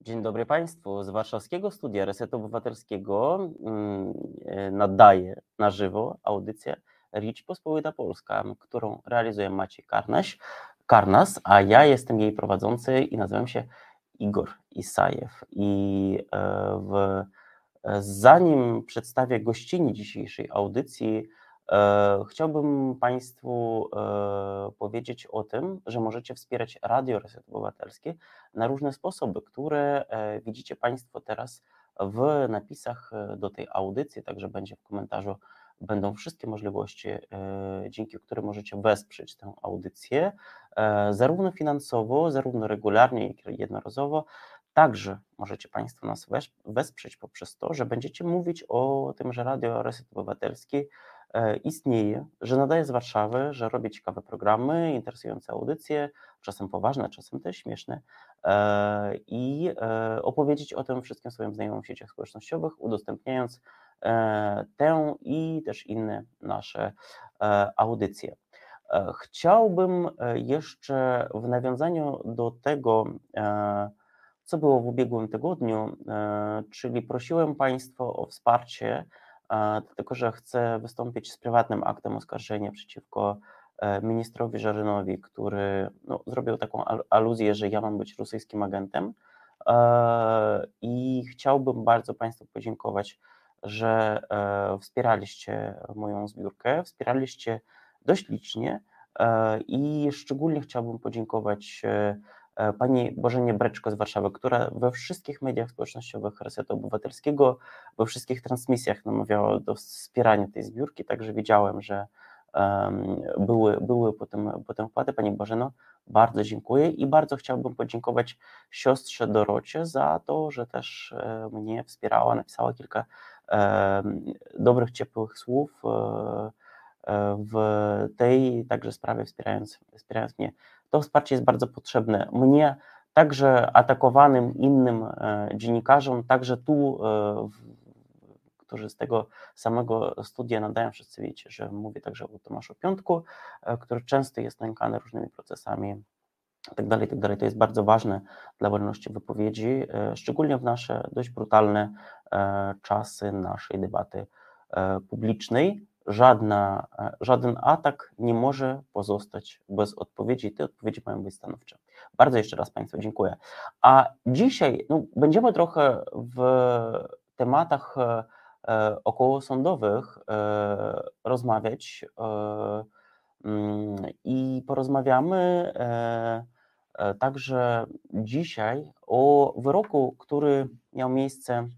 Dzień dobry Państwu. Z warszawskiego studia Resetu Obywatelskiego mm, e, nadaje na żywo audycję Ricz Pospolita Polska, którą realizuje Maciej Karnaś, Karnas, a ja jestem jej prowadzący i nazywam się Igor Isajew. I e, w, e, zanim przedstawię gościni dzisiejszej audycji, chciałbym Państwu e, powiedzieć o tym, że możecie wspierać Radio Reset Obywatelskie na różne sposoby, które e, widzicie Państwo teraz w napisach do tej audycji, także będzie w komentarzu będą wszystkie możliwości, dzięki którym możecie wesprzeć tę audycję, zarówno finansowo, zarówno regularnie, jak i jednorazowo. Także możecie Państwo nas wesprzeć poprzez to, że będziecie mówić o tym, że Radio Reset Obywatelski E, istnieje, że nadaje z Warszawy, że robi ciekawe programy, interesujące audycje, czasem poważne, czasem też śmieszne e, i e, opowiedzieć o tym wszystkim swoim znajomym w sieciach społecznościowych, udostępniając tę i też inne nasze audycje. Chciałbym jeszcze w nawiązaniu do tego, co było w ubiegłym tygodniu, czyli prosiłem Państwa o wsparcie dlatego że chcę wystąpić z prywatnym aktem oskarżenia przeciwko e, ministrowi Żarynowi, który no, zrobił taką aluzję, że ja mam być rosyjskim agentem. E, I chciałbym bardzo Państwu podziękować, że e, wspieraliście moją zbiórkę, wspieraliście dość licznie i szczególnie chciałbym podziękować pani Bożenie Breczko z Warszawy, która we wszystkich mediach społecznościowych Resetu Obywatelskiego, we wszystkich transmisjach namawiała do wspierania tej zbiórki, także wiedziałem, że um, były, były potem, potem wpłaty. Pani Bożeno, bardzo dziękuję i bardzo chciałbym podziękować siostrze Dorocie za to, że też e, mnie wspierała, napisała kilka e, dobrych, ciepłych słów e, e, w tej także sprawie, wspierając, wspierając mnie to wsparcie jest bardzo potrzebne. Mnie, także atakowanym innym e, dziennikarzom, także tu, e, którzy z tego samego studia nadają, wszyscy wiecie, że mówię także o Tomaszu Piątku, e, który często jest nękany różnymi procesami tak dalej, tak dalej. To jest bardzo ważne dla wolności wypowiedzi, szczególnie w nasze dość brutalne czasy naszej debaty publicznej żadna, e, żaden atak nie może pozostać bez odpowiedzi. Te odpowiedzi mają być stanowcze. Bardzo jeszcze raz Państwu dziękuję. A dzisiaj no, będziemy trochę w tematach e, e okołosądowych e, rozmawiać e, mm, i porozmawiamy e, także dzisiaj o wyroku, który miał miejsce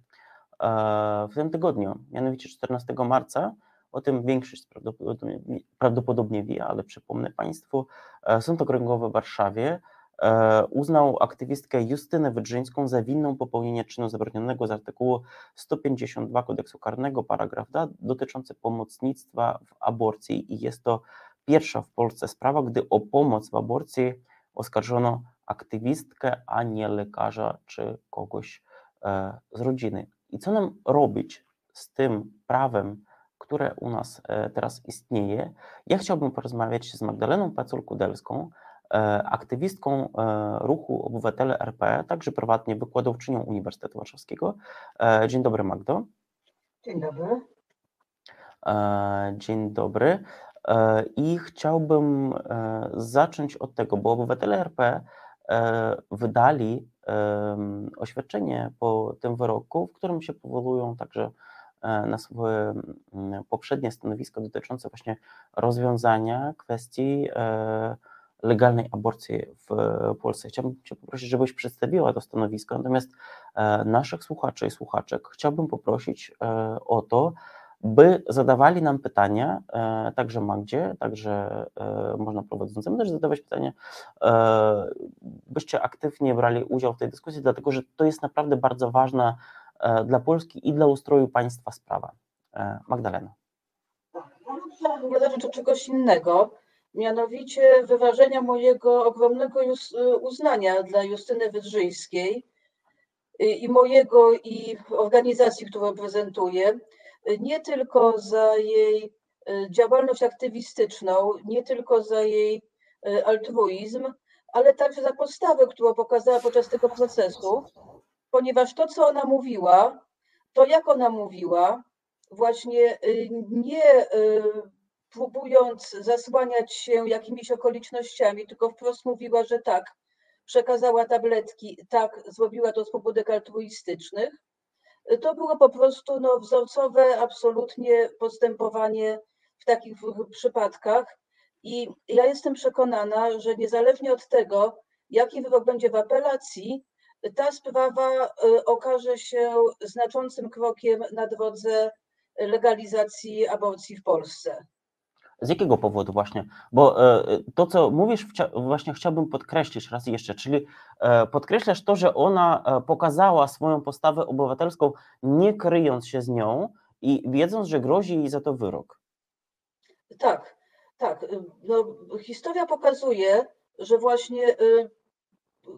w tym tygodniu, mianowicie 14 marca o tym większość prawdopodobnie, prawdopodobnie wie, ale przypomnę Państwu, e, Sąd Okręgowy w Warszawie e, uznał aktywistkę Justynę Wydrzyńską za winną popełnienia czynu zabronionego z artykułu 152 kodeksu karnego, paragraf 2, dotyczący pomocnictwa w aborcji i jest to pierwsza w Polsce sprawa, gdy o pomoc w aborcji oskarżono aktywistkę, a nie lekarza czy kogoś e, z rodziny. I co nam robić z tym prawem które u nas e, teraz istnieje. Ja chciałbym porozmawiać z Magdaleną Pacul-Kudelską, e, aktywistką e, ruchu Obywatele RP, także prywatnie wykładowczynią Uniwersytetu Warszawskiego. Dzień dobry, Magdo. Dzień dobry. Dzień dobry. I chciałbym zacząć od tego, bo Obywatele RP wydali oświadczenie po tym wyroku, w którym się powołują także na swoje mm, poprzednie stanowisko dotyczące właśnie rozwiązania kwestii e, legalnej aborcji w Polsce. Chciałbym Cię poprosić, żebyś przedstawiła to stanowisko, natomiast e, naszych słuchaczy i słuchaczek chciałbym poprosić o to, by zadawali nam pytania, także Magdzie, także można prowadzącym też zadawać pytania, byście aktywnie brali udział w tej dyskusji, dlatego że to jest naprawdę bardzo ważna E, dla Polski i dla ustroju państwa sprawa. E, Magdalena. Nie zacząć od czegoś innego, mianowicie wyważenia mojego ogromnego uznania dla Justyny Wydrzyjskiej i mojego i organizacji, którą prezentuję, nie tylko za jej e, działalność aktywistyczną, nie tylko za jej altruizm, ale także za postawę, którą pokazała podczas tego procesu, ponieważ to, co ona mówiła, to jak ona mówiła, właśnie y, nie y, próbując zasłaniać się jakimiś okolicznościami, tylko wprost mówiła, że tak, przekazała tabletki, tak, zrobiła to z pobudek altruistycznych, to było po prostu no, wzorcowe absolutnie postępowanie w takich przypadkach. I ja jestem przekonana, że niezależnie od tego, jaki wyrok będzie w apelacji, ta sprawa y, okaże się znaczącym krokiem na drodze legalizacji aborcji w Polsce. Z jakiego powodu właśnie? Bo e, to, co mówisz, właśnie chciałbym podkreślić raz jeszcze, czyli e, podkreślasz to, że ona e, pokazała swoją postawę obywatelską, nie kryjąc się z nią i wiedząc, że grozi jej za to wyrok. Tak, tak. No, historia pokazuje, że właśnie,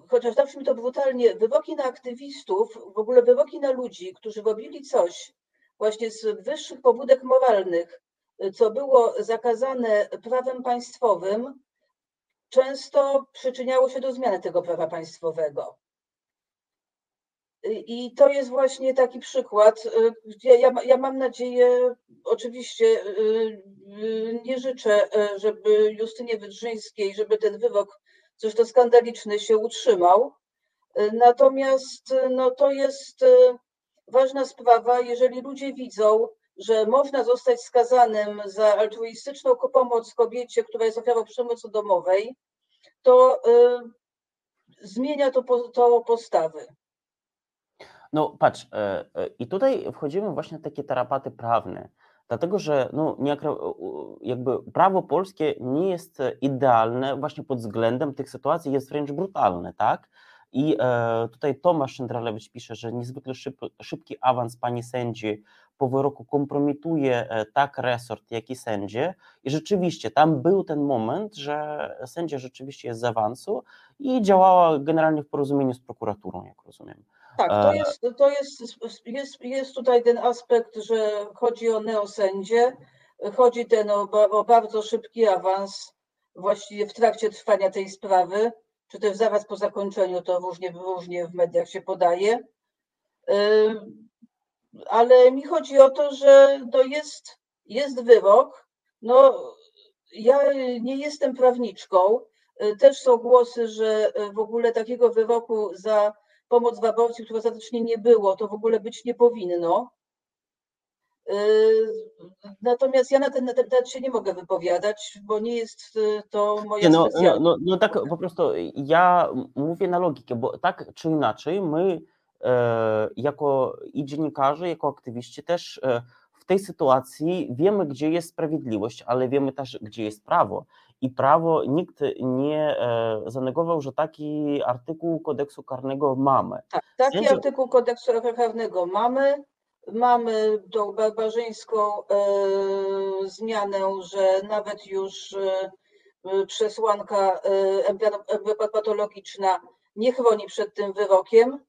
chociaż zawsze mi to brutalnie, wyroki na aktywistów, w ogóle wyroki na ludzi, którzy robili coś właśnie z wyższych pobudek moralnych, co było zakazane prawem państwowym, często przyczyniało się do zmiany tego prawa państwowego. I to jest właśnie taki przykład. Ja, ja, mam nadzieję, oczywiście y, y, nie życzę, żeby Justynie Wydrzyńskiej, żeby ten wyrok, zresztą skandaliczny, się utrzymał. Natomiast no, to jest y, ważna sprawa, jeżeli ludzie widzą, że można zostać skazanym za altruistyczną pomoc kobiecie, która jest ofiarą przemocy domowej, to y, zmienia to, to postawy. No patrz, y, y, i tutaj wchodzimy właśnie w takie tarapaty prawne, dlatego że no, nie, jakby prawo polskie nie jest idealne właśnie pod względem tych sytuacji, jest wręcz brutalne, tak? I e, tutaj Tomasz Szyndralewicz pisze, że niezwykle szyb, szybki awans pani sędzi po wyroku kompromituje e, tak resort, jak i sędzie. I rzeczywiście tam był ten moment, że sędzia rzeczywiście jest z awansu i działała generalnie w porozumieniu z prokuraturą, jak rozumiem. Tak, to, jest, to jest, jest, jest tutaj ten aspekt, że chodzi o neosędzie, chodzi ten o, o bardzo szybki awans właściwie w trakcie trwania tej sprawy czy też zaraz po zakończeniu, to różnie, różnie w mediach się podaje. Ale mi chodzi o to, że to jest, jest wyrok. No, ja nie jestem prawniczką. Też są głosy, że w ogóle takiego wyroku za pomoc w aborcji, która ostatecznie nie było, to w ogóle być nie powinno. Yy, natomiast ja na ten, na ten temat się nie mogę wypowiadać, bo nie jest y, to moja no, specjalność. No, no, no tak po prostu ja mówię na logikę, bo tak czy inaczej my e, jako i dziennikarze, jako aktywiści też e, w tej sytuacji wiemy, gdzie jest sprawiedliwość, ale wiemy też, gdzie jest prawo. I prawo nikt nie e, zanegował, że taki artykuł kodeksu karnego mamy. Tak, taki Sędzio... artykuł kodeksu karnego mamy. Mamy tą barbarzyńską e, zmianę, że nawet już e, przesłanka e, patologiczna nie chroni przed tym wyrokiem.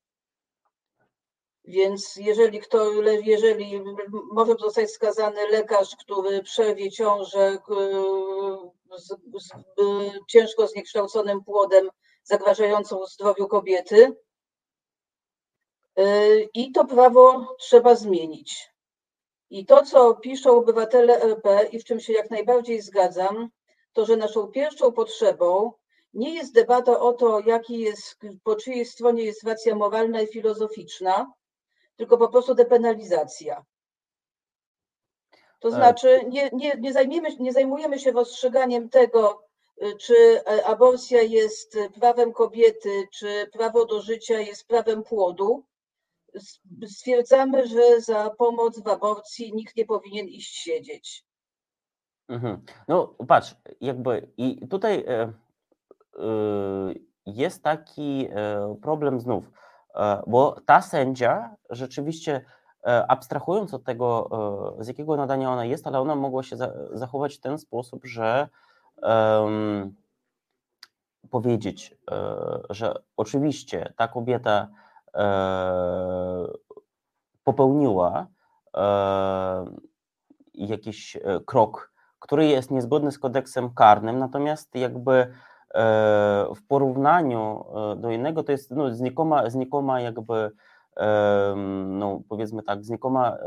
Więc jeżeli kto, jeżeli może zostać skazany lekarz, który przerwie ciążę z, z, z ciężko zniekształconym płodem zagrażającą zdrowiu kobiety, Y, I to prawo trzeba zmienić. I to, co piszą obywatele RP i w czym się jak najbardziej zgadzam, to że naszą pierwszą potrzebą nie jest debata o to, jaki jest, po czyjej stronie jest racja moralna i filozoficzna, tylko po prostu depenalizacja. To e, znaczy, nie, nie, nie, zajmiemy, nie zajmujemy się rozstrzyganiem tego, y, czy e, aborcja jest prawem kobiety, czy prawo do życia jest prawem płodu, stwierdzamy, że za pomoc w aborcji nikt nie powinien iść siedzieć. Mhm. No patrz, jakby i tutaj e, e, jest taki problem znów, bo ta sędzia rzeczywiście abstrahując od tego, e, z jakiego nadania ona jest, ale ona mogła się za, zachować w ten sposób, że powiedzieć, że oczywiście ta kobieta E, popełniła e, jakiś e, krok, który jest niezgodny z kodeksem karnym, natomiast jakby w porównaniu do innego to jest no, znikoma, znikoma jakby no powiedzmy tak, znikoma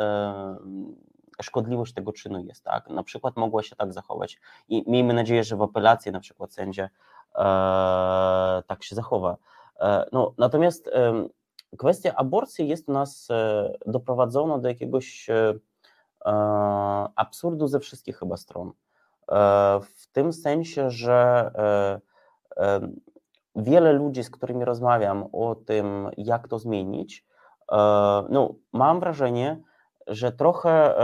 szkodliwość tego czynu jest, tak? Na przykład mogła się tak zachować i miejmy nadzieję, że w apelacji na przykład sędzia tak się zachowa. No, natomiast kwestia aborcji jest u nas doprowadzona do jakiegoś absurdu ze wszystkich chyba stron. W tym sensie, że wiele ludzi, z którymi rozmawiam o tym, jak to zmienić, no, mam wrażenie, że trochę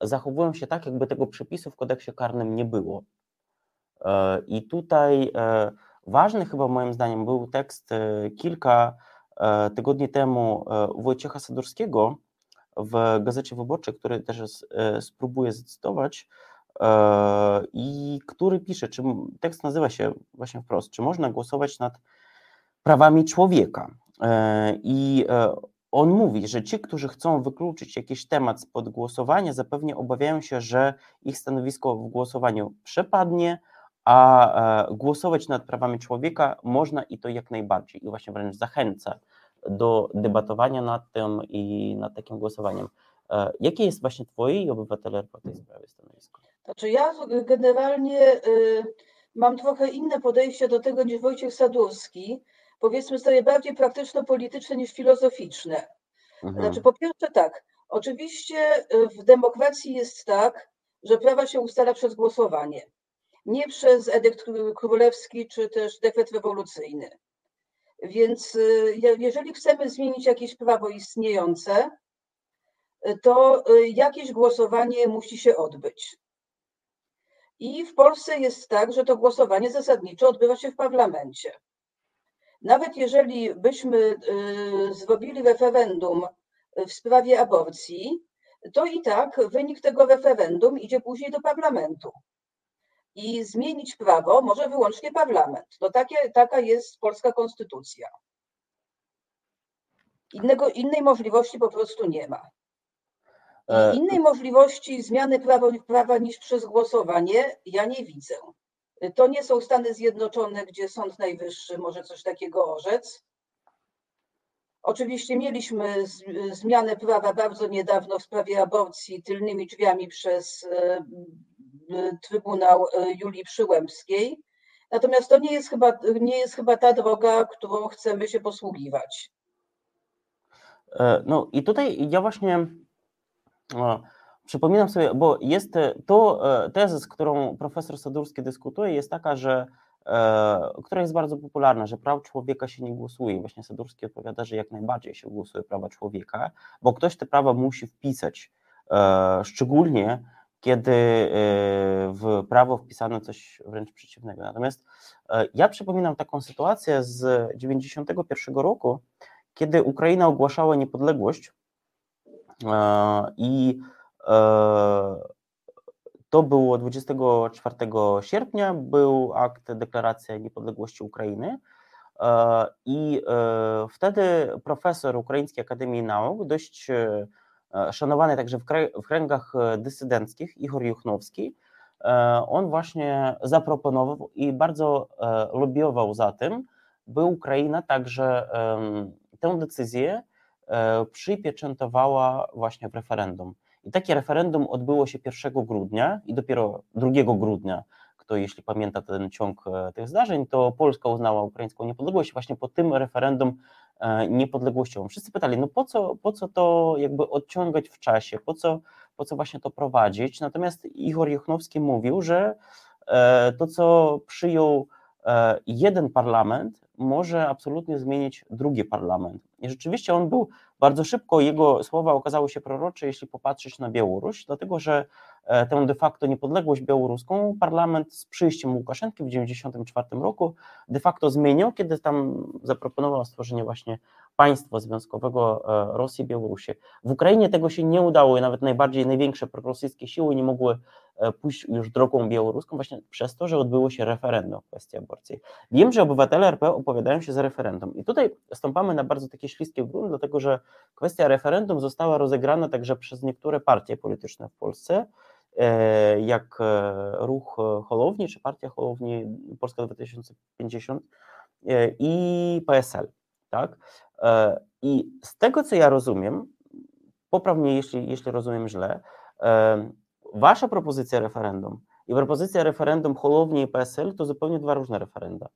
zachowują się tak, jakby tego przepisu w kodeksie karnym nie było. E, I tutaj e, ważny chyba moim zdaniem był tekst e, kilka tygodni temu Wojciecha Sadurskiego w Gazecie Wyborczej, który też spróbuję zacytować i który pisze, czy tekst nazywa się właśnie wprost, czy można głosować nad prawami człowieka. I on mówi, że ci, którzy chcą wykluczyć jakiś temat spod głosowania, zapewne obawiają się, że ich stanowisko w głosowaniu przepadnie, a e, głosować nad prawami człowieka można i to jak najbardziej. I właśnie wręcz zachęca do debatowania nad tym i nad takim głosowaniem. E, jakie jest właśnie Twoje i obywatele po tej sprawie stanowisko? Znaczy ja generalnie y, mam trochę inne podejście do tego niż Wojciech Sadurski, powiedzmy sobie, bardziej praktyczno-polityczne niż filozoficzne. Mhm. Znaczy, po pierwsze tak, oczywiście y, w demokracji jest tak, że prawa się ustala przez głosowanie, nie przez edykt królewski czy też dekret rewolucyjny. Więc y, jeżeli chcemy zmienić jakieś prawo istniejące, y, to jakieś głosowanie musi się odbyć. I w Polsce jest tak, że to głosowanie zasadniczo odbywa się w parlamencie. Nawet jeżeli byśmy y, zrobili referendum w sprawie aborcji, to i tak wynik tego referendum idzie później do parlamentu. I zmienić prawo może wyłącznie parlament. To takie, taka jest polska konstytucja. Innego, innej możliwości po prostu nie ma. I e, innej możliwości zmiany prawa, prawa niż przez głosowanie ja nie widzę. To nie są Stany Zjednoczone, gdzie Sąd Najwyższy może coś takiego orzec. Oczywiście mieliśmy zmianę prawa bardzo niedawno w sprawie aborcji tylnymi drzwiami przez e, Trybunał e, Julii Przyłębskiej. Natomiast to nie jest chyba, nie jest chyba ta droga, którą chcemy się posługiwać. E, no i tutaj ja właśnie Przypominam sobie, bo jest e, to e, teza, z którą profesor Sadurski dyskutuje, jest taka, że e, która jest bardzo popularna, że praw człowieka się nie głosuje. Właśnie Sadurski odpowiada, że jak najbardziej się głosuje prawa człowieka, bo ktoś te prawa musi wpisać. Szczególnie kiedy w prawo wpisano coś wręcz przeciwnego. Natomiast ja przypominam taką sytuację z 1991 roku, kiedy Ukraina ogłaszała niepodległość i to było 24 sierpnia, był akt deklaracji niepodległości Ukrainy. E, I e, wtedy profesor Ukraińskiej Akademii Nauk, dość szanowany także w kręgach dysydenckich, Igor Juchnowski, on właśnie zaproponował i bardzo lobiował za tym, by Ukraina także tę decyzję przypieczętowała właśnie w referendum. I takie referendum odbyło się 1 grudnia i dopiero 2 grudnia, kto jeśli pamięta ten ciąg e, tych zdarzeń, to Polska uznała ukraińską niepodległość właśnie po tym referendum e, niepodległościowym. Wszyscy pytali, no po co, po co to jakby odciągać w czasie, po co, po co właśnie to prowadzić? Natomiast Igor Juchnowski mówił, że e, to, co przyjął jeden parlament, może absolutnie zmienić drugi parlament. I rzeczywiście on był bardzo szybko, jego słowa okazały się prorocze, jeśli popatrzeć na Białoruś, dlatego że e, tę de facto niepodległość białoruską parlament z przyjściem Łukaszenki w 1994 roku de facto zmienił, kiedy tam zaproponował stworzenie właśnie państwa związkowego e, Rosji i Białorusi. W Ukrainie tego się nie udało i nawet najbardziej, największe prorosyjskie siły nie mogły pójść już drogą białoruską właśnie przez to, że odbyło się referendum w kwestii aborcji. Wiem, że obywatele RP opowiadają się za referendum i tutaj stąpamy na bardzo takie śliskie grunt, dlatego że kwestia referendum została rozegrana także przez niektóre partie polityczne w Polsce, e, jak Ruch Holowni czy Partia Holowni Polska 2050 i PSL. tak? E, I z tego, co ja rozumiem, popraw mnie, jeśli, jeśli rozumiem źle, e, wasza propozycja referendum i propozycja referendum Hołowni i PSL to zupełnie dwa różne referenda.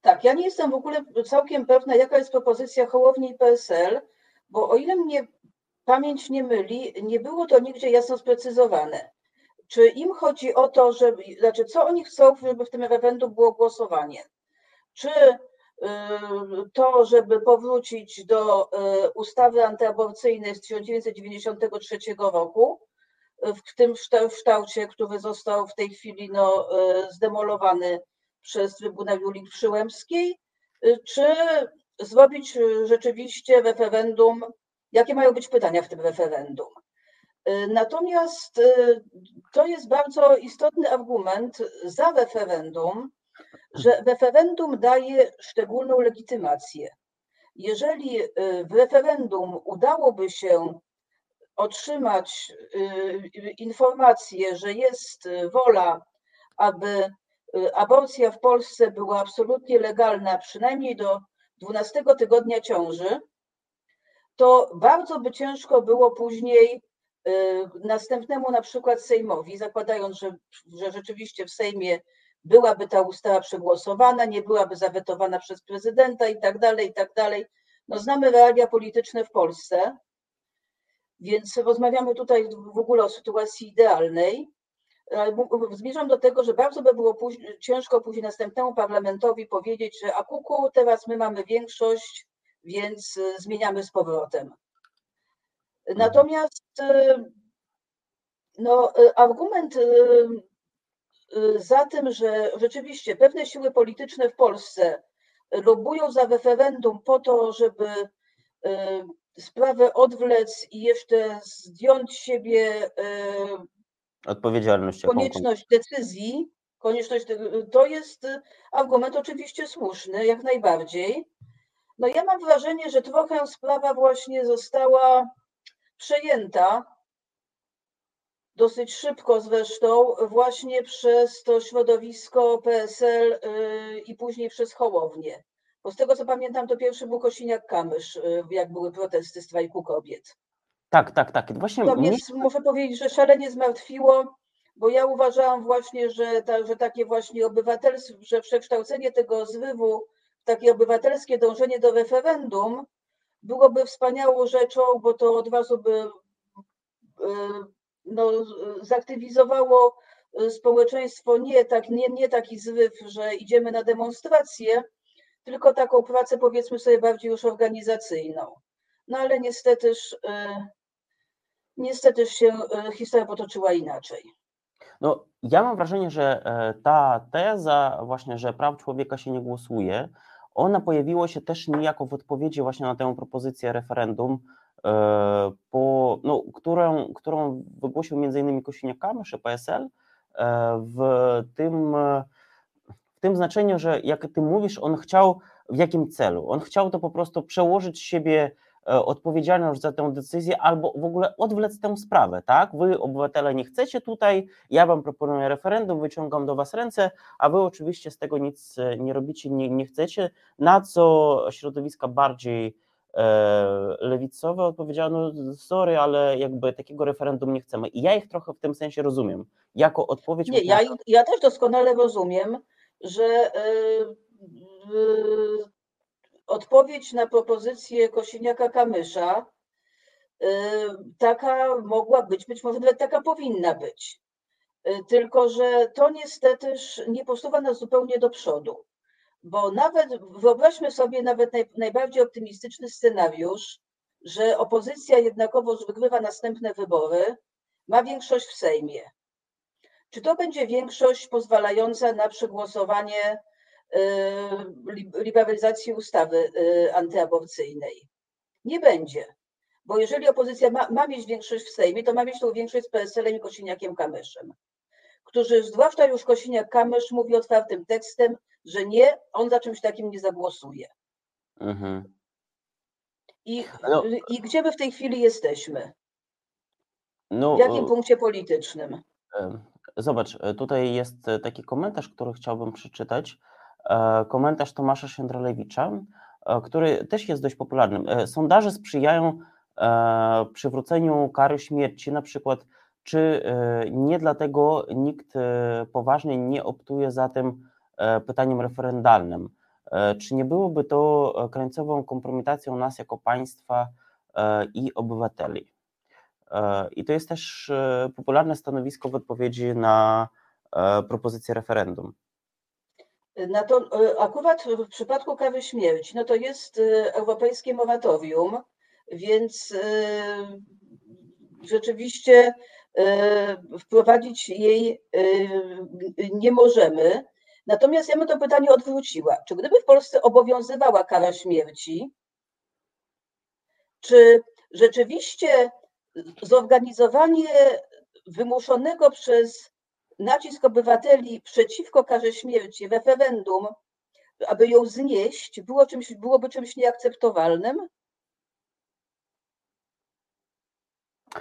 Tak, ja nie jestem w ogóle całkiem pewna, jaka jest propozycja Hołowni i PSL, bo o ile mnie pamięć nie myli, nie było to nigdzie jasno sprecyzowane. Czy im chodzi o to, żeby, znaczy co oni chcą, żeby w tym referendum było głosowanie? Czy y, to, żeby powrócić do y, ustawy antyaborcyjnej z 1993 roku, w tym kształcie, który został w tej chwili no, y, zdemolowany przez Trybunał Julii Przyłębskiej, czy zrobić rzeczywiście referendum, jakie mają być pytania w tym referendum. Natomiast to jest bardzo istotny argument za referendum, że referendum daje szczególną legitymację. Jeżeli w referendum udałoby się otrzymać informację, że jest wola, aby aborcja w Polsce była absolutnie legalna, przynajmniej do 12 tygodnia ciąży, to bardzo by ciężko było później następnemu na przykład Sejmowi, zakładając, że, że rzeczywiście w Sejmie byłaby ta ustawa przegłosowana, nie byłaby zawetowana przez prezydenta i tak dalej, i tak dalej. No znamy realia polityczne w Polsce, więc rozmawiamy tutaj w ogóle o sytuacji idealnej. Zmierzam do tego, że bardzo by było później, ciężko później następnemu parlamentowi powiedzieć, że a kuku, teraz my mamy większość, więc y, zmieniamy z powrotem. Mhm. Natomiast y, no, argument za tym, że rzeczywiście pewne siły polityczne w Polsce lobują za referendum po to, żeby sprawę odwlec i jeszcze zdjąć z siebie odpowiedzialność. Konieczność decyzji, konieczność, to jest argument oczywiście słuszny, jak najbardziej. No ja mam wrażenie, że trochę sprawa właśnie została przejęta dosyć szybko zresztą właśnie przez to środowisko PSL y, i później przez Hołownię. Bo z tego co pamiętam, to pierwszy był Kosiniak-Kamysz, y, jak były protesty strajku kobiet. Tak, tak, tak. Właśnie to mnie... muszę powiedzieć, że szalenie zmartwiło, bo ja uważałam właśnie, że, ta, że takie właśnie obywatelstwo, że przekształcenie tego zrywu w takie obywatelskie dążenie do referendum byłoby wspaniałą rzeczą, bo to od razu by y, no, zaktywizowało społeczeństwo nie, tak, nie, nie taki zryw, że idziemy na demonstrację, tylko taką pracę powiedzmy sobie bardziej już organizacyjną. No ale niestetyż, y, niestety się y, historia potoczyła inaczej. No, ja mam wrażenie, że e, ta teza właśnie, że praw człowieka się nie głosuje, ona pojawiła się też niejako w odpowiedzi właśnie na tę propozycję referendum, e, po, no, którą, którą wygłosił m.in. Kosiniak-Kamysz, PSL, e, w tym, w tym znaczeniu, że jak ty mówisz, on chciał, w jakim celu? On chciał to po prostu przełożyć siebie E, odpowiedzialność za tę decyzję albo w ogóle odwlec tę sprawę, tak? Wy, obywatele, nie chcecie tutaj, ja wam proponuję referendum, wyciągam do was ręce, a wy oczywiście z tego nic e, nie robicie, nie, nie chcecie, na co środowiska bardziej e, lewicowe odpowiedziano, no sorry, ale jakby takiego referendum nie chcemy. I ja ich trochę w tym sensie rozumiem, jako odpowiedź... Nie, ja, ja też doskonale rozumiem, że yy, odpowiedź na propozycję Kosiniaka-Kamysza y, taka mogła być, być może nawet taka powinna być. Y, tylko, że to niestety nie posuwa nas zupełnie do przodu. Bo nawet wyobraźmy sobie nawet naj, najbardziej optymistyczny scenariusz, że opozycja jednakowoż wygrywa następne wybory, ma większość w Sejmie. Czy to będzie większość pozwalająca na przegłosowanie Y, liberalizacji ustawy y, antyaborcyjnej. Nie będzie, bo jeżeli opozycja ma, ma mieć większość w Sejmie, to ma mieć tą większość z PSL-em i Kosiniakiem-Kamyszem, którzy, zwłaszcza już Kosiniak-Kamysz mówi otwartym tekstem, że nie, on za czymś takim nie zagłosuje. Mhm. I, no, I gdzie my w tej chwili jesteśmy? No, w jakim punkcie politycznym? Zobacz, e, tutaj jest e, taki komentarz, który chciałbym przeczytać. E, komentarz Tomasza Siędralewicza, który też jest dość popularny. Sondaże sprzyjają przywróceniu kary śmierci, na przykład, czy nie dlatego nikt poważnie nie optuje za tym pytaniem referendalnym? Czy nie byłoby to krańcową kompromitacją nas jako państwa i obywateli? I to jest też popularne stanowisko w odpowiedzi na propozycję referendum. Na to, akurat w przypadku kary śmierci, no to jest europejskie moratorium, więc rzeczywiście wprowadzić jej nie możemy. Natomiast ja bym to pytanie odwróciła. Czy gdyby w Polsce obowiązywała kara śmierci, czy rzeczywiście zorganizowanie wymuszonego przez nacisk obywateli przeciwko karze śmierci referendum, aby ją znieść, było czymś, byłoby czymś nieakceptowalnym?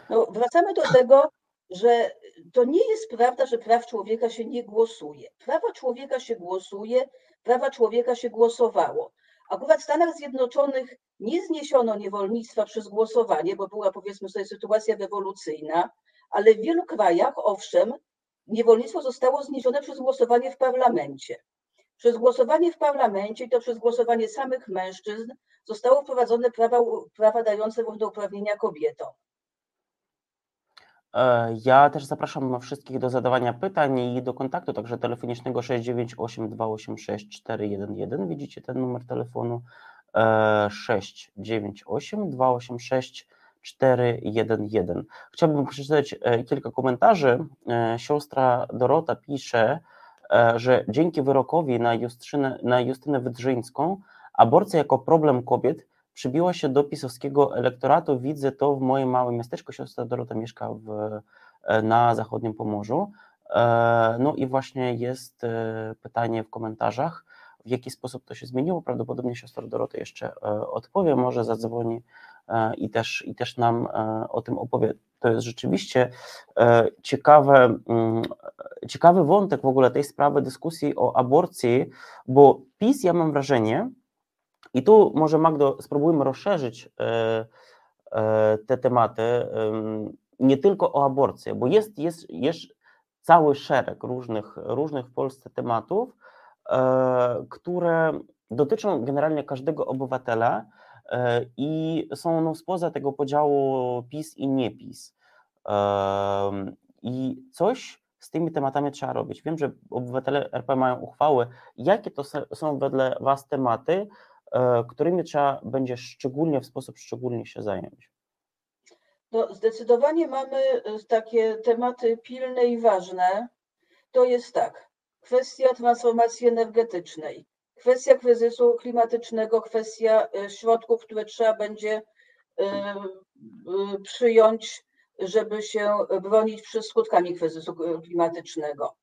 No, wracamy do tego, że to nie jest prawda, że praw człowieka się nie głosuje. Prawa człowieka się głosuje, prawa człowieka się głosowało. Akurat w Stanach Zjednoczonych nie zniesiono niewolnictwa przez głosowanie, bo była powiedzmy sobie sytuacja rewolucyjna, ale w wielu krajach, owszem, niewolnictwo zostało zniesione przez głosowanie w parlamencie. Przez głosowanie w parlamencie i to przez głosowanie samych mężczyzn zostało wprowadzone prawa, prawa dające równouprawnienia kobietom. E, ja też zapraszam wszystkich do zadawania pytań i do kontaktu, także telefonicznego 698 286 411. Widzicie ten numer telefonu 698 286 411. Chciałbym przeczytać e, kilka komentarzy. E, siostra Dorota pisze, że dzięki wyrokowi na Justynę, na Justynę Wydrzyńską aborcja jako problem kobiet przybiła się do pisowskiego elektoratu. Widzę to w moim małym miasteczku. Siostra Dorota mieszka w, e, na zachodnim Pomorzu. E, no i właśnie jest e, pytanie w komentarzach, w jaki sposób to się zmieniło. Prawdopodobnie siostra Dorota jeszcze odpowie, może zadzwoni i też, i też nam o tym opowie. To jest rzeczywiście ciekawe, mm, ciekawy wątek w ogóle tej sprawy dyskusji o aborcji, bo PiS, ja mam wrażenie, i tu może Magdo spróbujmy rozszerzyć e, e, te tematy nie tylko o aborcję, bo jest, jest, jest cały szereg różnych, różnych w Polsce tematów, e, które dotyczą generalnie każdego obywatela i są no, spoza tego podziału PiS i nie PiS. I coś z tymi tematami trzeba robić. Wiem, że obywatele RP mają uchwały. Jakie to są wedle Was tematy, którymi trzeba będzie szczególnie, w sposób szczególny się zająć? No, zdecydowanie mamy e, takie tematy pilne i ważne. To jest tak, kwestia transformacji energetycznej, kwestia kryzysu klimatycznego, kwestia e, środków, które trzeba będzie przyjąć, żeby się bronić przed skutkami kryzysu klimatycznego.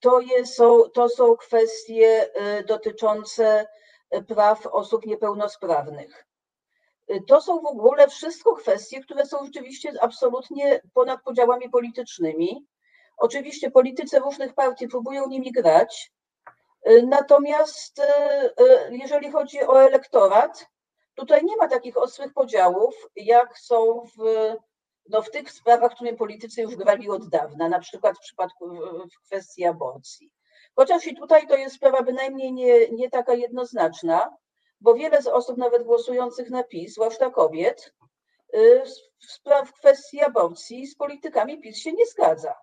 To, jest, są, to są kwestie y, dotyczące y, praw osób niepełnosprawnych. Y, to są w ogóle wszystko kwestie, które są rzeczywiście absolutnie ponad podziałami politycznymi. Oczywiście politycy różnych partii próbują nimi grać, natomiast jeżeli chodzi o elektorat, tutaj nie ma takich ostrych podziałów, jak są w no w tych sprawach, które politycy już grali od dawna, na przykład w przypadku w kwestii aborcji. Chociaż i tutaj to jest sprawa bynajmniej nie, nie taka jednoznaczna, bo wiele z osób, nawet głosujących na PiS, zwłaszcza kobiet, y, w, spraw, w kwestii aborcji z politykami PiS się nie zgadza.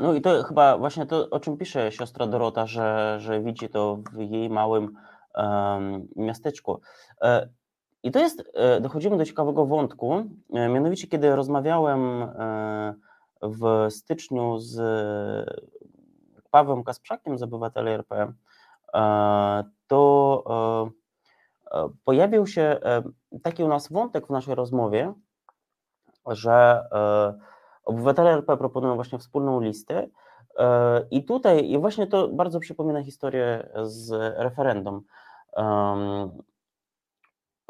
No i to chyba właśnie to, o czym pisze siostra Dorota, że, że widzi to w jej małym um, miasteczku. I to jest, e, dochodzimy do ciekawego wątku, e, mianowicie kiedy rozmawiałem e, w styczniu z Pawłem Kasprzakiem z Obywateli RP, to pojawił się taki u nas wątek w naszej rozmowie, że obywatele RP proponują właśnie wspólną listę i tutaj, i właśnie to bardzo przypomina historię z referendum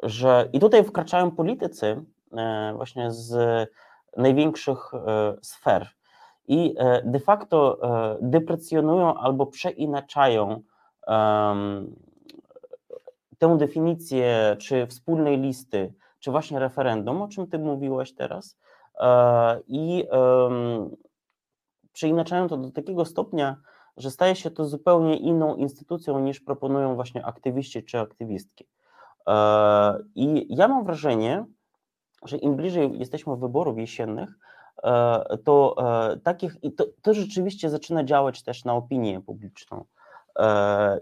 że i tutaj wkraczają politycy e, właśnie z największych e, sfer i e, de facto deprecjonują albo przeinaczają tę definicję, czy wspólnej listy, czy właśnie referendum, o czym ty mówiłaś teraz, i przeinaczają to do takiego stopnia, że staje się to zupełnie inną instytucją niż proponują właśnie aktywiści czy aktywistki. E, I ja mam wrażenie, że im bliżej jesteśmy wyborów jesiennych, e, to takich, i to, to rzeczywiście zaczyna działać też na opinię publiczną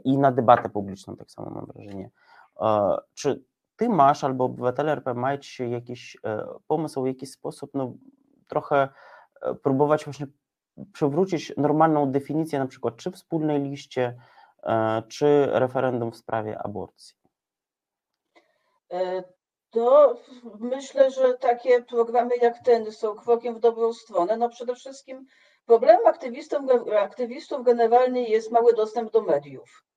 i na debatę publiczną, tak samo mam wrażenie. Czy ty masz albo obywatele RP macie jakiś e, pomysł, w jaki sposób no, trochę e, próbować właśnie przywrócić normalną definicję na przykład czy wspólnej liście, e, czy referendum w sprawie aborcji? To myślę, że takie programy jak ten są krokiem w dobrą stronę. No przede wszystkim problemem aktywistów, aktywistów generalnie jest mały dostęp do mediów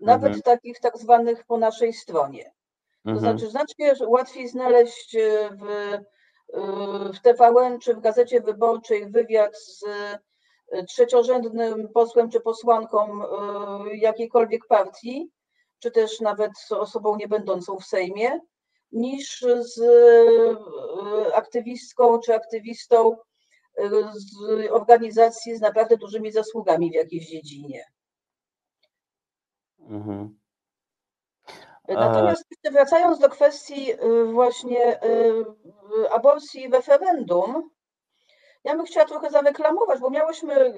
nawet mhm. takich tak zwanych po naszej stronie. To mhm. znaczy znacznie łatwiej znaleźć e, w, e, w TVN czy w Gazecie Wyborczej wywiad z e, trzeciorzędnym posłem czy posłanką jakiejkolwiek partii, czy też nawet osobą niebędącą w Sejmie, niż z aktywistką czy aktywistą z organizacji z naprawdę dużymi zasługami w jakiejś dziedzinie. Mhm. Natomiast wracając do kwestii właśnie aborcji referendum, ja bym chciała trochę zareklamować, bo miałyśmy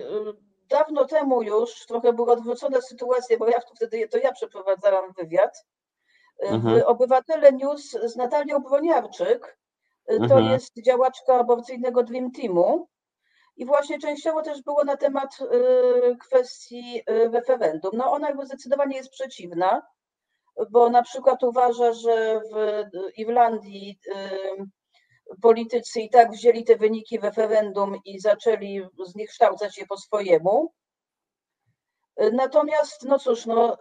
dawno temu już, trochę była odwrócona sytuacja, bo ja wtedy to ja przeprowadzałam wywiad. Mhm. W Obywatele News z Natalią Broniarczyk, to mhm. jest działaczka aborcyjnego Dream Teamu. I właśnie częściowo też było na temat y, kwestii referendum. No ona jakby zdecydowanie jest przeciwna, bo na przykład uważa, że w Irlandii politycy i tak wzięli te wyniki referendum i zaczęli zniekształcać je po swojemu. Natomiast, no cóż, no,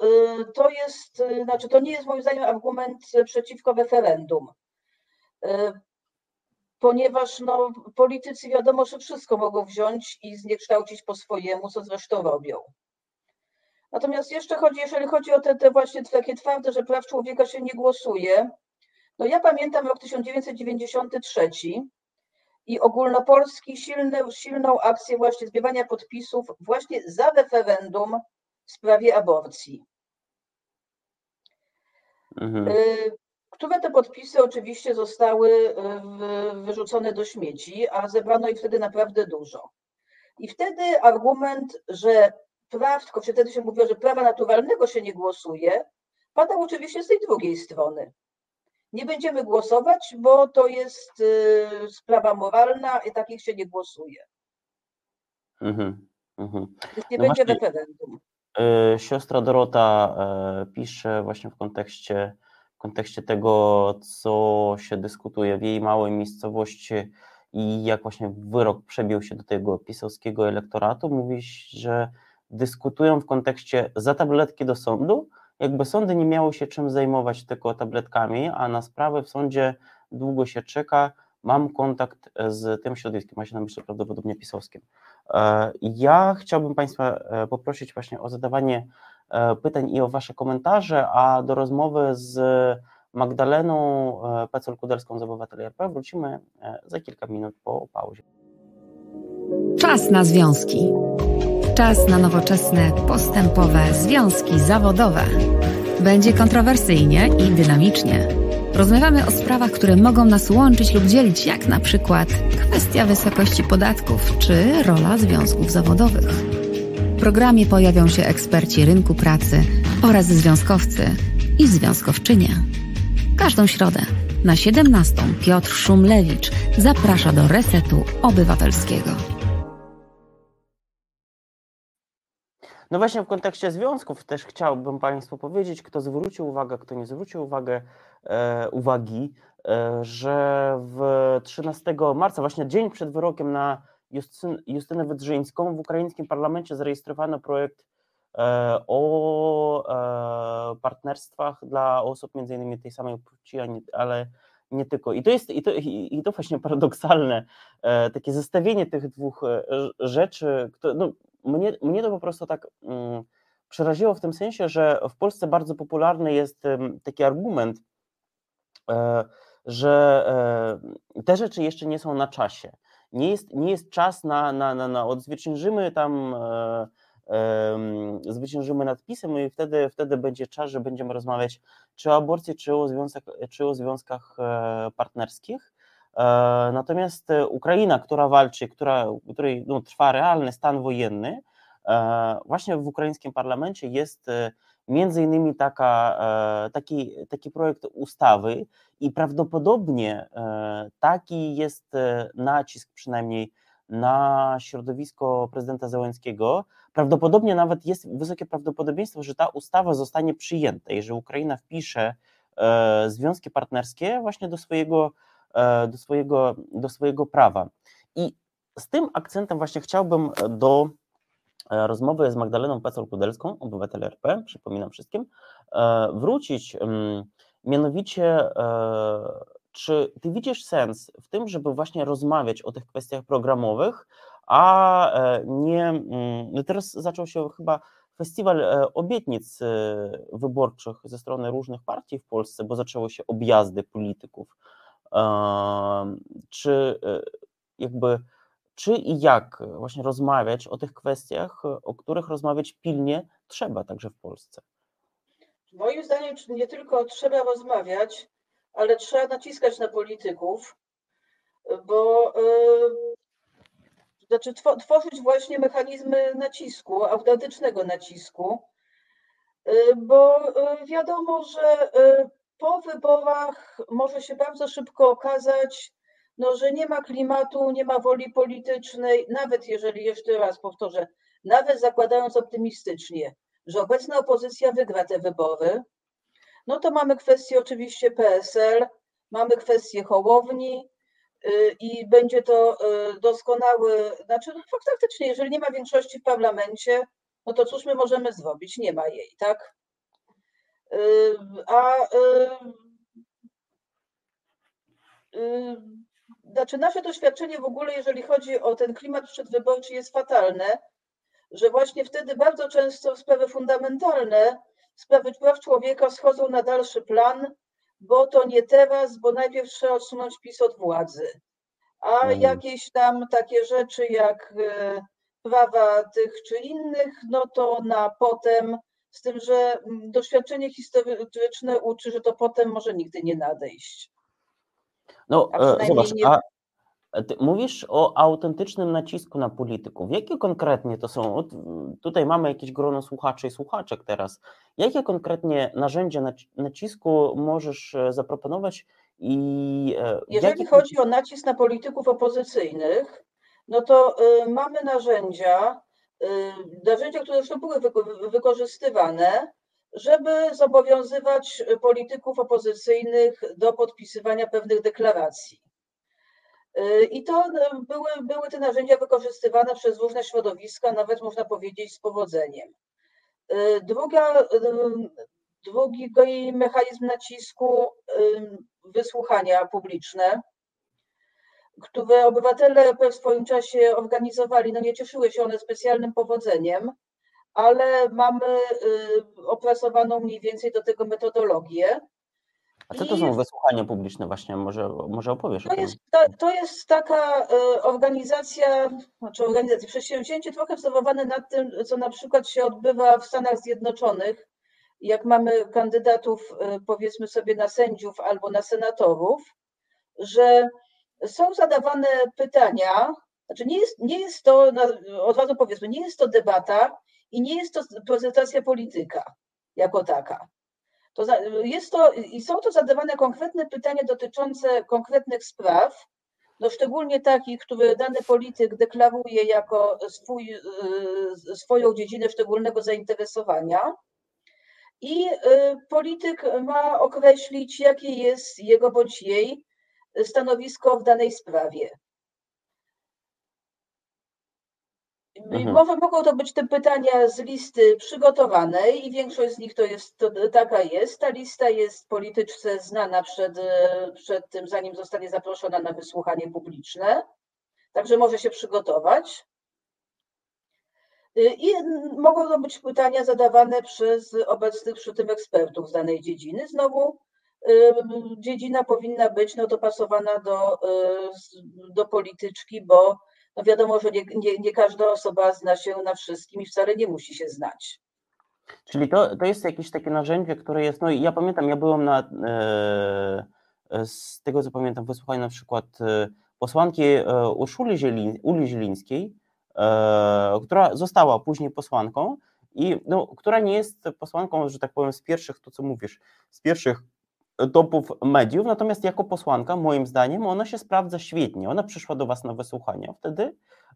to jest, znaczy to nie jest moim zdaniem argument przeciwko referendum ponieważ no, politycy wiadomo, że wszystko mogą wziąć i zniekształcić po swojemu, co zresztą robią. Natomiast jeszcze chodzi, jeżeli chodzi o te, te właśnie takie twarde, że praw człowieka się nie głosuje, no ja pamiętam rok 1993 i ogólnopolski silny, silną akcję właśnie zbierania podpisów właśnie za referendum w sprawie aborcji. Mhm. Y, które te podpisy oczywiście zostały e, wyrzucone do śmieci, a zebrano ich wtedy naprawdę dużo. I wtedy argument, że praw, tylko wtedy się mówiło, że prawa naturalnego się nie głosuje, padał oczywiście z tej drugiej strony. Nie będziemy głosować, bo to jest e, sprawa moralna i takich się nie głosuje. Mhm, mhm. nie no będzie właśnie, referendum. E, siostra Dorota pisze właśnie w kontekście w kontekście tego, co się dyskutuje w jej małej miejscowości i jak właśnie wyrok przebił się do tego pisowskiego elektoratu, mówi, że dyskutują w kontekście za tabletki do sądu, jakby sądy nie miały się czym zajmować tylko tabletkami, a na sprawę w sądzie długo się czeka, mam kontakt z tym środowiskiem, ma się na myśli prawdopodobnie pisowskim. E, ja chciałbym Państwa e, poprosić właśnie o zadawanie E, pytań i o Wasze komentarze, a do rozmowy z Magdaleną e, Pecel-Kuderską z Obywateli RP wrócimy e, za kilka minut po pauzie. Czas na związki. Czas na nowoczesne, postępowe związki zawodowe. Będzie kontrowersyjnie i dynamicznie. Rozmawiamy o sprawach, które mogą nas łączyć lub dzielić, jak na przykład kwestia wysokości podatków czy rola związków zawodowych. W programie pojawią się eksperci rynku pracy oraz związkowcy i związkowczynie. Każdą środę na 17 Piotr Szumlewicz zaprasza do Resetu Obywatelskiego. No właśnie w kontekście związków też chciałbym Państwu powiedzieć, kto zwrócił uwagę, kto nie zwrócił uwagę, e, uwagi, e, że w 13 marca, właśnie dzień przed wyrokiem na Justyn, Justynę Wydrzyńską w ukraińskim parlamencie zarejestrowano projekt e, o e, partnerstwach dla osób między innymi tej samej płci, ale nie tylko. I to jest i to, i to właśnie paradoksalne, e, takie zestawienie tych dwóch rzeczy, które, no, mnie, mnie to po prostu tak mm, przeraziło w tym sensie, że w Polsce bardzo popularny jest taki argument, e, że e, te rzeczy jeszcze nie są na czasie. Nie jest, nie jest czas na, na, na, na odzwierciężymy tam zwyciężymy nadpisem i wtedy, wtedy będzie czas, że będziemy rozmawiać czy o aborcji, czy o, związek, czy o związkach partnerskich. Natomiast Ukraina, która walczy, która, której no, trwa realny stan wojenny, E, właśnie w ukraińskim parlamencie jest e, między innymi taka, e, taki, taki projekt ustawy i prawdopodobnie taki jest nacisk przynajmniej na środowisko prezydenta Zełenskiego. Prawdopodobnie nawet jest wysokie prawdopodobieństwo, że ta ustawa zostanie przyjęta i że Ukraina wpisze związki partnerskie właśnie do swojego, do swojego, do swojego prawa. I z tym akcentem właśnie chciałbym do E, rozmowy z Magdaleną Pecel-Kudelską, obywatel RP, przypominam wszystkim, e, wrócić. Mianowicie, e, czy ty widzisz sens w tym, żeby właśnie rozmawiać o tych kwestiach programowych, a nie. No teraz zaczął się chyba festiwal obietnic wyborczych ze strony różnych partii w Polsce, bo zaczęły się objazdy polityków. Czy jakby czy i jak właśnie rozmawiać o tych kwestiach, o których rozmawiać pilnie trzeba także w Polsce? Moim zdaniem nie tylko trzeba rozmawiać, ale trzeba naciskać na polityków, bo yy, znaczy tworzyć właśnie mechanizmy nacisku, autentycznego nacisku, yy, bo yy, wiadomo, że po wyborach może się bardzo szybko okazać, no, że nie ma klimatu, nie ma woli politycznej, nawet jeżeli, jeszcze raz powtórzę, nawet zakładając optymistycznie, że obecna opozycja wygra te wybory, no to mamy kwestię oczywiście PSL, mamy kwestię Hołowni y, i będzie to y, doskonały, znaczy no, faktycznie, jeżeli nie ma większości w parlamencie, no to cóż my możemy zrobić? Nie ma jej, tak? Y, a znaczy nasze doświadczenie w ogóle, jeżeli chodzi o ten klimat przedwyborczy, jest fatalne, że właśnie wtedy bardzo często sprawy fundamentalne, sprawy praw człowieka schodzą na dalszy plan, bo to nie teraz, bo najpierw trzeba odsunąć PiS od władzy. A mm. jakieś tam takie rzeczy jak e, prawa tych czy innych, no to na potem, z tym, że mm, doświadczenie historyczne uczy, że to potem może nigdy nie nadejść. No, e, zobacz, nie... a ty mówisz o autentycznym nacisku na polityków. Jakie konkretnie to są? Tutaj mamy jakieś grono słuchaczy i słuchaczek teraz. Jakie konkretnie narzędzia nacisku możesz e, zaproponować? I e, Jeżeli chodzi o nacisk na polityków opozycyjnych, no to y, mamy narzędzia, narzędzia, które zresztą były wykorzystywane, żeby zobowiązywać polityków opozycyjnych do podpisywania pewnych deklaracji. Y, I to y, były, były te narzędzia wykorzystywane przez różne środowiska, nawet można powiedzieć z powodzeniem. Y, druga, drugi mechanizm nacisku wysłuchania publiczne, które obywatele w swoim czasie organizowali, no nie cieszyły się one specjalnym powodzeniem, ale mamy opracowaną mniej więcej do tego metodologię. A co to są wysłuchania publiczne właśnie? Może, może opowiesz to o tym? Jest, ta, to jest taka e, organizacja, znaczy organizacja, przedsięwzięcie trochę wzorowane nad tym, co na przykład się odbywa w Stanach Zjednoczonych, jak mamy kandydatów, e, powiedzmy sobie, na sędziów albo na senatorów, że są zadawane pytania, znaczy nie jest, nie jest to, od razu powiedzmy, nie jest to debata i nie jest to prezentacja polityka jako taka. To jest to, I są to zadawane konkretne pytania dotyczące konkretnych spraw, no szczególnie takich, które dany polityk deklaruje jako swój, y, swoją dziedzinę szczególnego zainteresowania. I y, polityk ma określić, jakie jest jego bądź jej stanowisko w danej sprawie. Mhm. Mogą to być te pytania z listy przygotowanej i większość z nich to jest, to, taka jest. Ta lista jest polityczce znana przed, przed tym, zanim zostanie zaproszona na wysłuchanie publiczne. Także może się przygotować. I mogą to być pytania zadawane przez obecnych przy tym ekspertów z danej dziedziny. Znowu dziedzina powinna być no, dopasowana do, do polityczki, bo no wiadomo, że nie, nie, nie każda osoba zna się na wszystkim i wcale nie musi się znać. Czyli to, to jest jakieś takie narzędzie, które jest, no ja pamiętam, ja byłem na, e, z tego co pamiętam, wysłuchałem na przykład e, posłanki e, Urszuli Zielin, Uli Zielińskiej, e, która została później posłanką i no, która nie jest posłanką, że tak powiem, z pierwszych, to co mówisz, z pierwszych topów mediów, natomiast jako posłanka, moim zdaniem, ona się sprawdza świetnie. Ona przyszła do Was na wysłuchanie wtedy.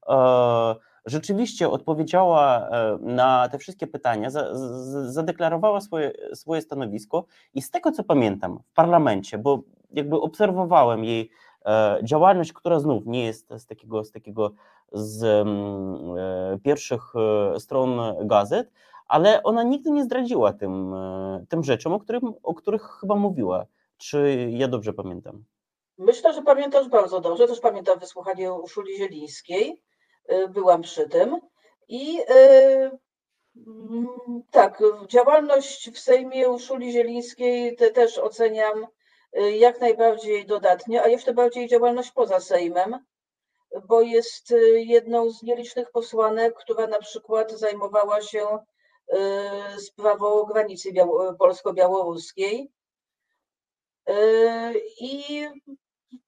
E, rzeczywiście odpowiedziała e, na te wszystkie pytania, za, z, zadeklarowała swoje, swoje stanowisko i z tego co pamiętam w parlamencie, bo jakby obserwowałem jej e, działalność, która znów nie jest z takiego, z takiego z mm, e, pierwszych e, stron gazet, ale ona nigdy nie zdradziła tym, e, tym rzeczom, o, którym, o których chyba mówiła. Czy ja dobrze pamiętam? Myślę, że pamiętasz bardzo dobrze. Też pamiętam wysłuchanie Urszuli Zielińskiej. E, byłam przy tym. I e, mm, tak, działalność w Sejmie Urszuli Zielińskiej te też oceniam jak najbardziej dodatnie, a jeszcze bardziej działalność poza Sejmem, bo jest jedną z nielicznych posłanek, która na przykład zajmowała się sprawą granicy polsko-białoruskiej. I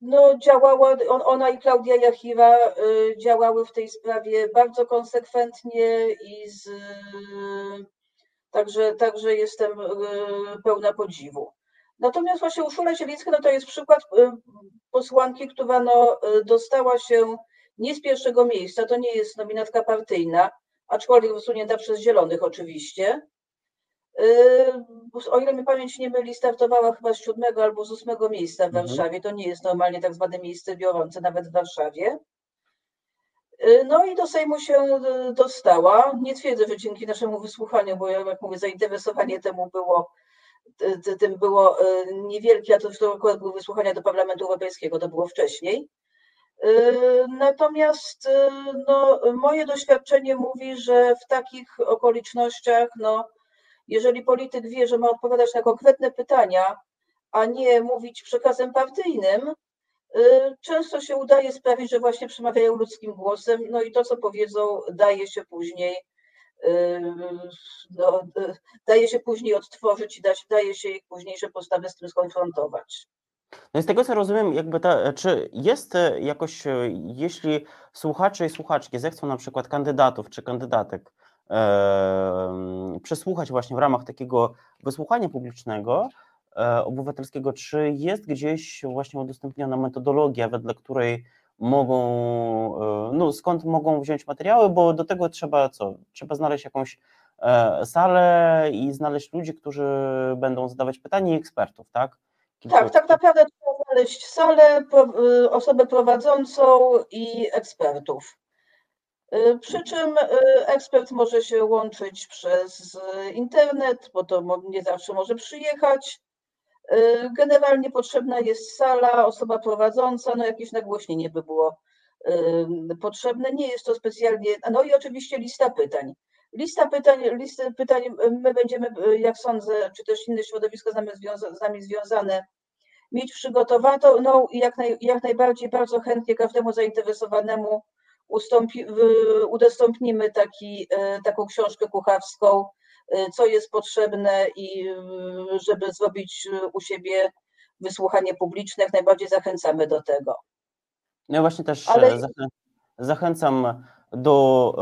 no, działała, ona i Klaudia Jachira działały w tej sprawie bardzo konsekwentnie i z, także, także jestem pełna podziwu. Natomiast właśnie Urszula Zielińska no to jest przykład posłanki, która no, dostała się nie z pierwszego miejsca, to nie jest nominatka partyjna, aczkolwiek wysunięta przez Zielonych oczywiście. Yy, o ile mi pamięć nie myli, startowała chyba z siódmego albo z ósmego miejsca w mhm. Warszawie. To nie jest normalnie tak zwane miejsce biorące nawet w Warszawie. Yy, no i do Sejmu się yy, dostała. Nie twierdzę, że dzięki naszemu wysłuchaniu, bo jak mówię, zainteresowanie temu było, tym było niewielkie, a to, to akurat były wysłuchania do Parlamentu Europejskiego, to było wcześniej. Yy, natomiast yy, no, moje doświadczenie mówi, że w takich okolicznościach, no, jeżeli polityk wie, że ma odpowiadać na konkretne pytania, a nie mówić przekazem partyjnym, yy, często się udaje sprawić, że właśnie przemawiają ludzkim głosem, no i to, co powiedzą, daje się później, no, daje się później odtworzyć i daje się ich późniejsze postawy z tym skonfrontować. No z tego co rozumiem, jakby ta, czy jest e, jakoś, e, jeśli słuchacze i słuchaczki zechcą na przykład kandydatów czy kandydatek e, przesłuchać właśnie w ramach takiego wysłuchania publicznego e, obywatelskiego, czy jest gdzieś właśnie udostępniona metodologia, wedle której mogą, e, no skąd mogą wziąć materiały, bo do tego trzeba co? Trzeba znaleźć jakąś e, salę i znaleźć ludzi, którzy będą zadawać pytania i ekspertów, tak? Tak, tak naprawdę trzeba znaleźć salę, y, osobę prowadzącą i ekspertów. Y, przy czym y, ekspert może się łączyć przez internet, bo to nie zawsze może przyjechać. Generalnie potrzebna jest sala, osoba prowadząca, no jakieś nagłośnienie by było potrzebne. Nie jest to specjalnie, no i oczywiście lista pytań. Lista pytań, listy pytań my będziemy, jak sądzę, czy też inne środowiska z nami, związa, z nami związane, mieć przygotowaną i jak, naj, jak najbardziej bardzo chętnie każdemu zainteresowanemu ustąpi, udostępnimy taki, e, taką książkę kucharską, e, co jest potrzebne i żeby zrobić u siebie wysłuchanie publiczne, jak najbardziej zachęcamy do tego. No ja właśnie też Ale... zachęcam do,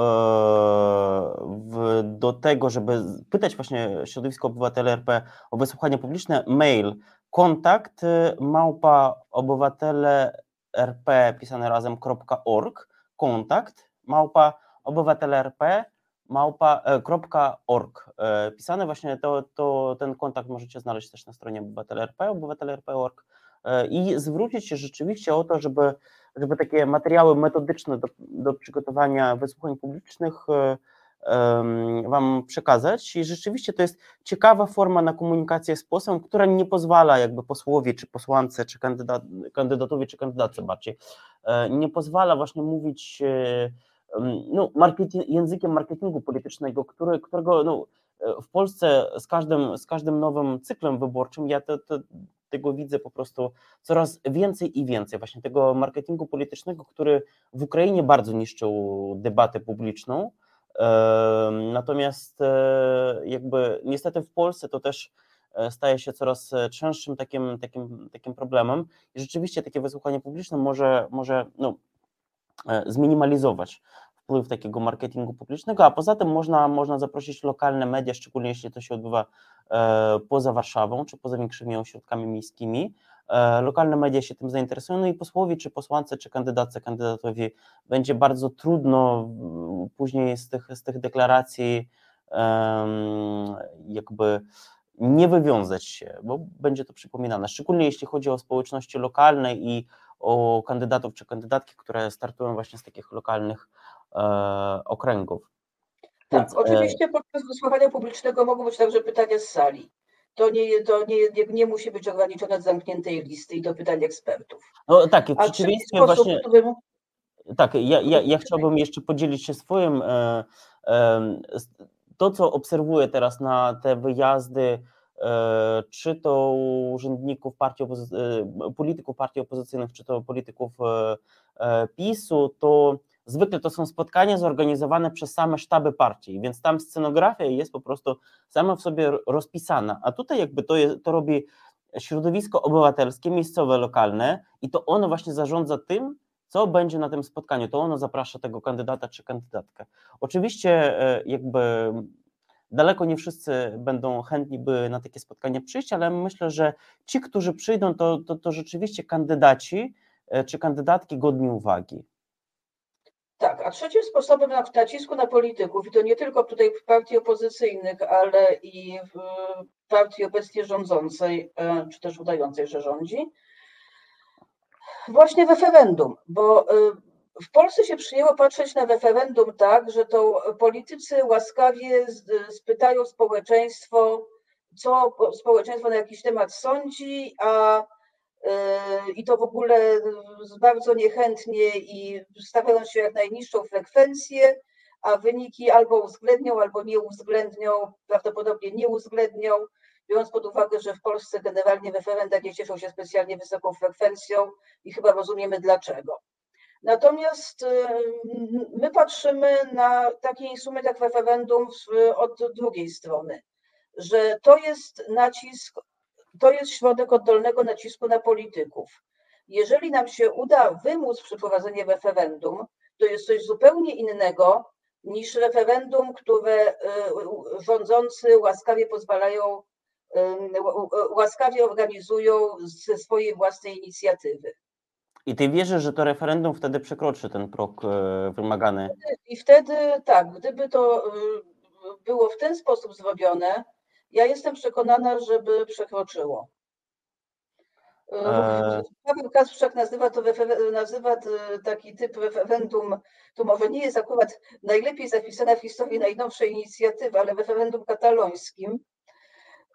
e, do tego, żeby pytać właśnie środowisko obywatele RP o wysłuchanie publiczne, mail kontakt małpa obywatele rp pisane razem.org kontakt małpa obywatele rp małpa.org e, pisane właśnie to, to ten kontakt możecie znaleźć też na stronie obywatele rp obywatele.rp.org e, i zwrócić się rzeczywiście o to, żeby żeby takie materiały metodyczne do, do przygotowania wysłuchań publicznych um, Wam przekazać. I rzeczywiście to jest ciekawa forma na komunikację z posłem, która nie pozwala jakby posłowi, czy posłance, czy kandydat, kandydatowi, czy kandydatce bardziej, e, nie pozwala właśnie mówić no, marketing, językiem marketingu politycznego, który, którego no, w Polsce z każdym, z każdym nowym cyklem wyborczym ja to, to, tego widzę po prostu coraz więcej i więcej, właśnie tego marketingu politycznego, który w Ukrainie bardzo niszczył debatę publiczną. Natomiast e, jakby niestety w Polsce to też e, staje się coraz częstszym takim, takim, takim problemem i rzeczywiście takie wysłuchanie publiczne może, może no, e, zminimalizować wpływ takiego marketingu publicznego, a poza tym można, można zaprosić lokalne media, szczególnie jeśli to się odbywa e, poza Warszawą czy poza większymi ośrodkami miejskimi. E, lokalne media się tym zainteresują, no i posłowi, czy posłance, czy kandydatce, kandydatowi będzie bardzo trudno później z tych, z tych deklaracji jakby nie wywiązać się, bo będzie to przypominane, szczególnie jeśli chodzi o społeczności lokalne i o kandydatów czy kandydatki, które startują właśnie z takich lokalnych okręgów. Tak, Więc, e, oczywiście podczas wysłuchania publicznego mogą być także pytania z sali. To nie, to nie, nie, nie musi być ograniczone do zamkniętej listy i do pytań ekspertów. No tak, w przeciwieństwie właśnie. Którym... Tak, ja, ja, ja chciałbym jeszcze podzielić się swoim. E, to, co obserwuję teraz na te wyjazdy, czy to urzędników partii polityków partii opozycyjnych, czy to polityków PiSu, to Zwykle to są spotkania zorganizowane przez same sztaby partii, więc tam scenografia jest po prostu sama w sobie rozpisana, a tutaj jakby to, jest, to robi środowisko obywatelskie, miejscowe, lokalne i to ono właśnie zarządza tym, co będzie na tym spotkaniu, to ono zaprasza tego kandydata czy kandydatkę. Oczywiście e, jakby daleko nie wszyscy będą chętni, by na takie spotkania przyjść, ale myślę, że ci, którzy przyjdą, to, to, to rzeczywiście kandydaci e, czy kandydatki godni uwagi. Tak, a trzecim sposobem na nacisku na polityków, i to nie tylko tutaj w partii opozycyjnych, ale i w partii obecnie rządzącej, e, czy też udającej, że rządzi, właśnie referendum, bo e, w Polsce się przyjęło patrzeć na referendum tak, że to politycy łaskawie spytają społeczeństwo, co społeczeństwo na jakiś temat sądzi, a i to w ogóle bardzo niechętnie i stawiając się jak najniższą frekwencję, a wyniki albo uwzględnią, albo nie uwzględnią, prawdopodobnie nie uwzględnią, biorąc pod uwagę, że w Polsce generalnie referenda nie cieszą się specjalnie wysoką frekwencją i chyba rozumiemy dlaczego. Natomiast yy, my patrzymy na taki instrument jak referendum od drugiej strony, że to jest nacisk to jest środek oddolnego nacisku na polityków. Jeżeli nam się uda wymóc przeprowadzenie referendum, to jest coś zupełnie innego niż referendum, które y, rządzący łaskawie pozwalają, y, łaskawie organizują ze swojej własnej inicjatywy. I ty wierzysz, że to referendum wtedy przekroczy ten próg y, wymagany? I wtedy tak, gdyby to było w ten sposób zrobione, ja jestem przekonana, żeby przekroczyło. E, Paweł Kasprzak nazywa to nazywa taki typ referendum, to może nie jest akurat najlepiej zapisana w historii najnowszej inicjatywy, ale referendum katalońskim, e,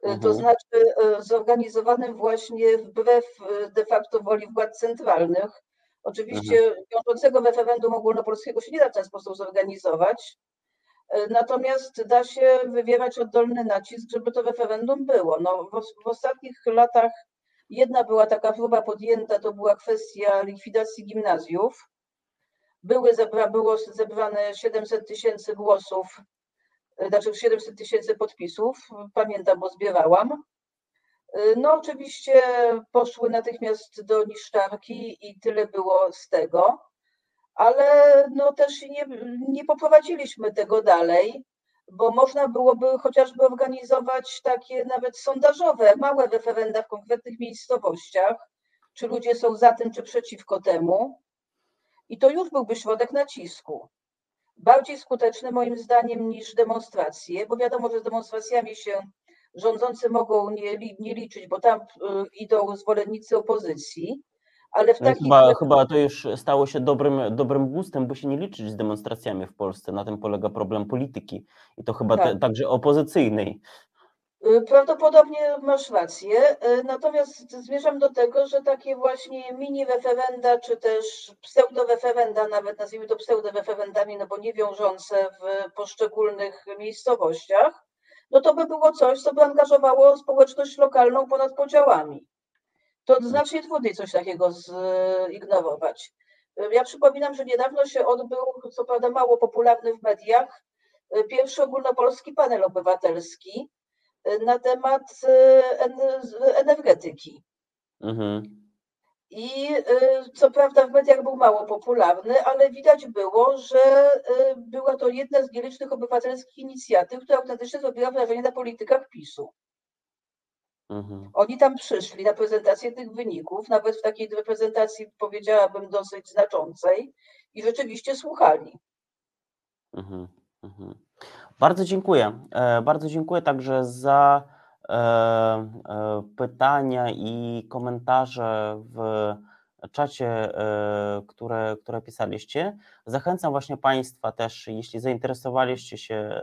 mhm. to znaczy e, zorganizowanym właśnie wbrew de facto woli władz centralnych. Oczywiście mhm. wiążącego referendum ogólnopolskiego się nie da w ten sposób zorganizować, E, natomiast da się wywierać oddolny nacisk, żeby to referendum było. No, w, w ostatnich latach jedna była taka próba podjęta, to była kwestia likwidacji gimnazjów. Były zebra, było zebrane 700 tysięcy głosów, e, znaczy 700 tysięcy podpisów, pamiętam, bo zbierałam. E, no oczywiście poszły natychmiast do niszczarki i tyle było z tego ale no też nie, nie poprowadziliśmy tego dalej, bo można byłoby chociażby organizować takie nawet sondażowe, małe referenda w konkretnych miejscowościach, czy ludzie są za tym, czy przeciwko temu. I to już byłby środek nacisku. Bardziej skuteczny moim zdaniem niż demonstracje, bo wiadomo, że z demonstracjami się rządzący mogą nie, nie liczyć, bo tam y, idą zwolennicy opozycji, ale w takich... Chyba, chyba to już stało się dobrym, dobrym gustem, bo się nie liczyć z demonstracjami w Polsce. Na tym polega problem polityki i to chyba tak. te, także opozycyjnej. Y, Prawdopodobnie masz rację, y, natomiast zmierzam do tego, że takie właśnie mini referenda, czy też pseudo-referenda, nawet nazwijmy to pseudo-referendami, no bo nie wiążące w poszczególnych miejscowościach, no to by było coś, co by angażowało społeczność lokalną ponad podziałami. To znacznie trudniej coś takiego zignorować. Ja przypominam, że niedawno się odbył, co prawda mało popularny w mediach, pierwszy ogólnopolski panel obywatelski, na temat z- energetyki. Mhm. I y, co prawda w mediach był mało popularny, ale widać było, że była to jedna z nielicznych obywatelskich inicjatyw, która autentycznie zrobiła wrażenie na politykach PiSu. Mhm. Oni tam przyszli na prezentację tych wyników, nawet w takiej reprezentacji powiedziałabym dosyć znaczącej i rzeczywiście słuchali. Mhm, mhm. Bardzo dziękuję. E, Bardzo dziękuję także za e, e, pytania i komentarze w czacie, które, które pisaliście. Zachęcam właśnie Państwa też, jeśli zainteresowaliście się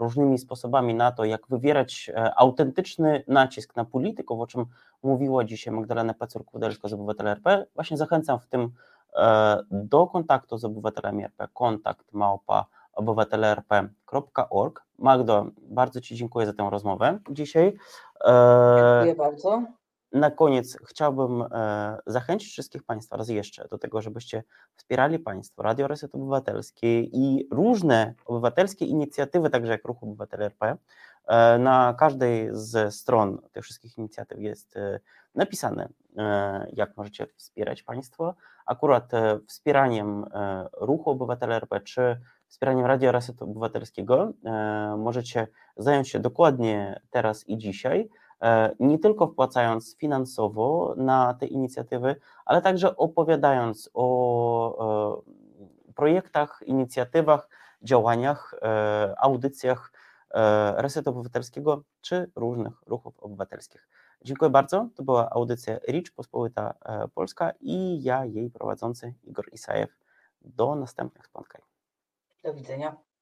różnymi sposobami na to, jak wywierać e, autentyczny nacisk na polityków, o czym mówiła dzisiaj Magdalena Pecur-Kudelsko z Obywatela RP, właśnie zachęcam w tym e, do kontaktu z obywatelami RP, kontakt małpa obywatelerp.org. Magdo, bardzo Ci dziękuję za tę rozmowę dzisiaj. E, Dziękuję bardzo. Na koniec chciałbym e, zachęcić wszystkich Państwa raz jeszcze do tego, żebyście wspierali Państwo Radio Reset Obywatelskie i różne obywatelskie inicjatywy, także jak Ruch Obywatel RP. E, Na każdej ze stron tych wszystkich inicjatyw jest e, napisane, jak możecie wspierać Państwo. Akurat wspieraniem Ruchu Obywatel RP czy wspieraniem Radio Reset Obywatelskiego możecie zająć się dokładnie teraz i dzisiaj nie tylko wpłacając finansowo na te inicjatywy, ale także opowiadając o e, projektach, inicjatywach, działaniach, e, audycjach e, Resetu Obywatelskiego czy różnych ruchów obywatelskich. Dziękuję bardzo. To była audycja Rich Pospolita e, Polska i ja, jej prowadzący Igor Isajew. Do następnych spotkań. Do widzenia.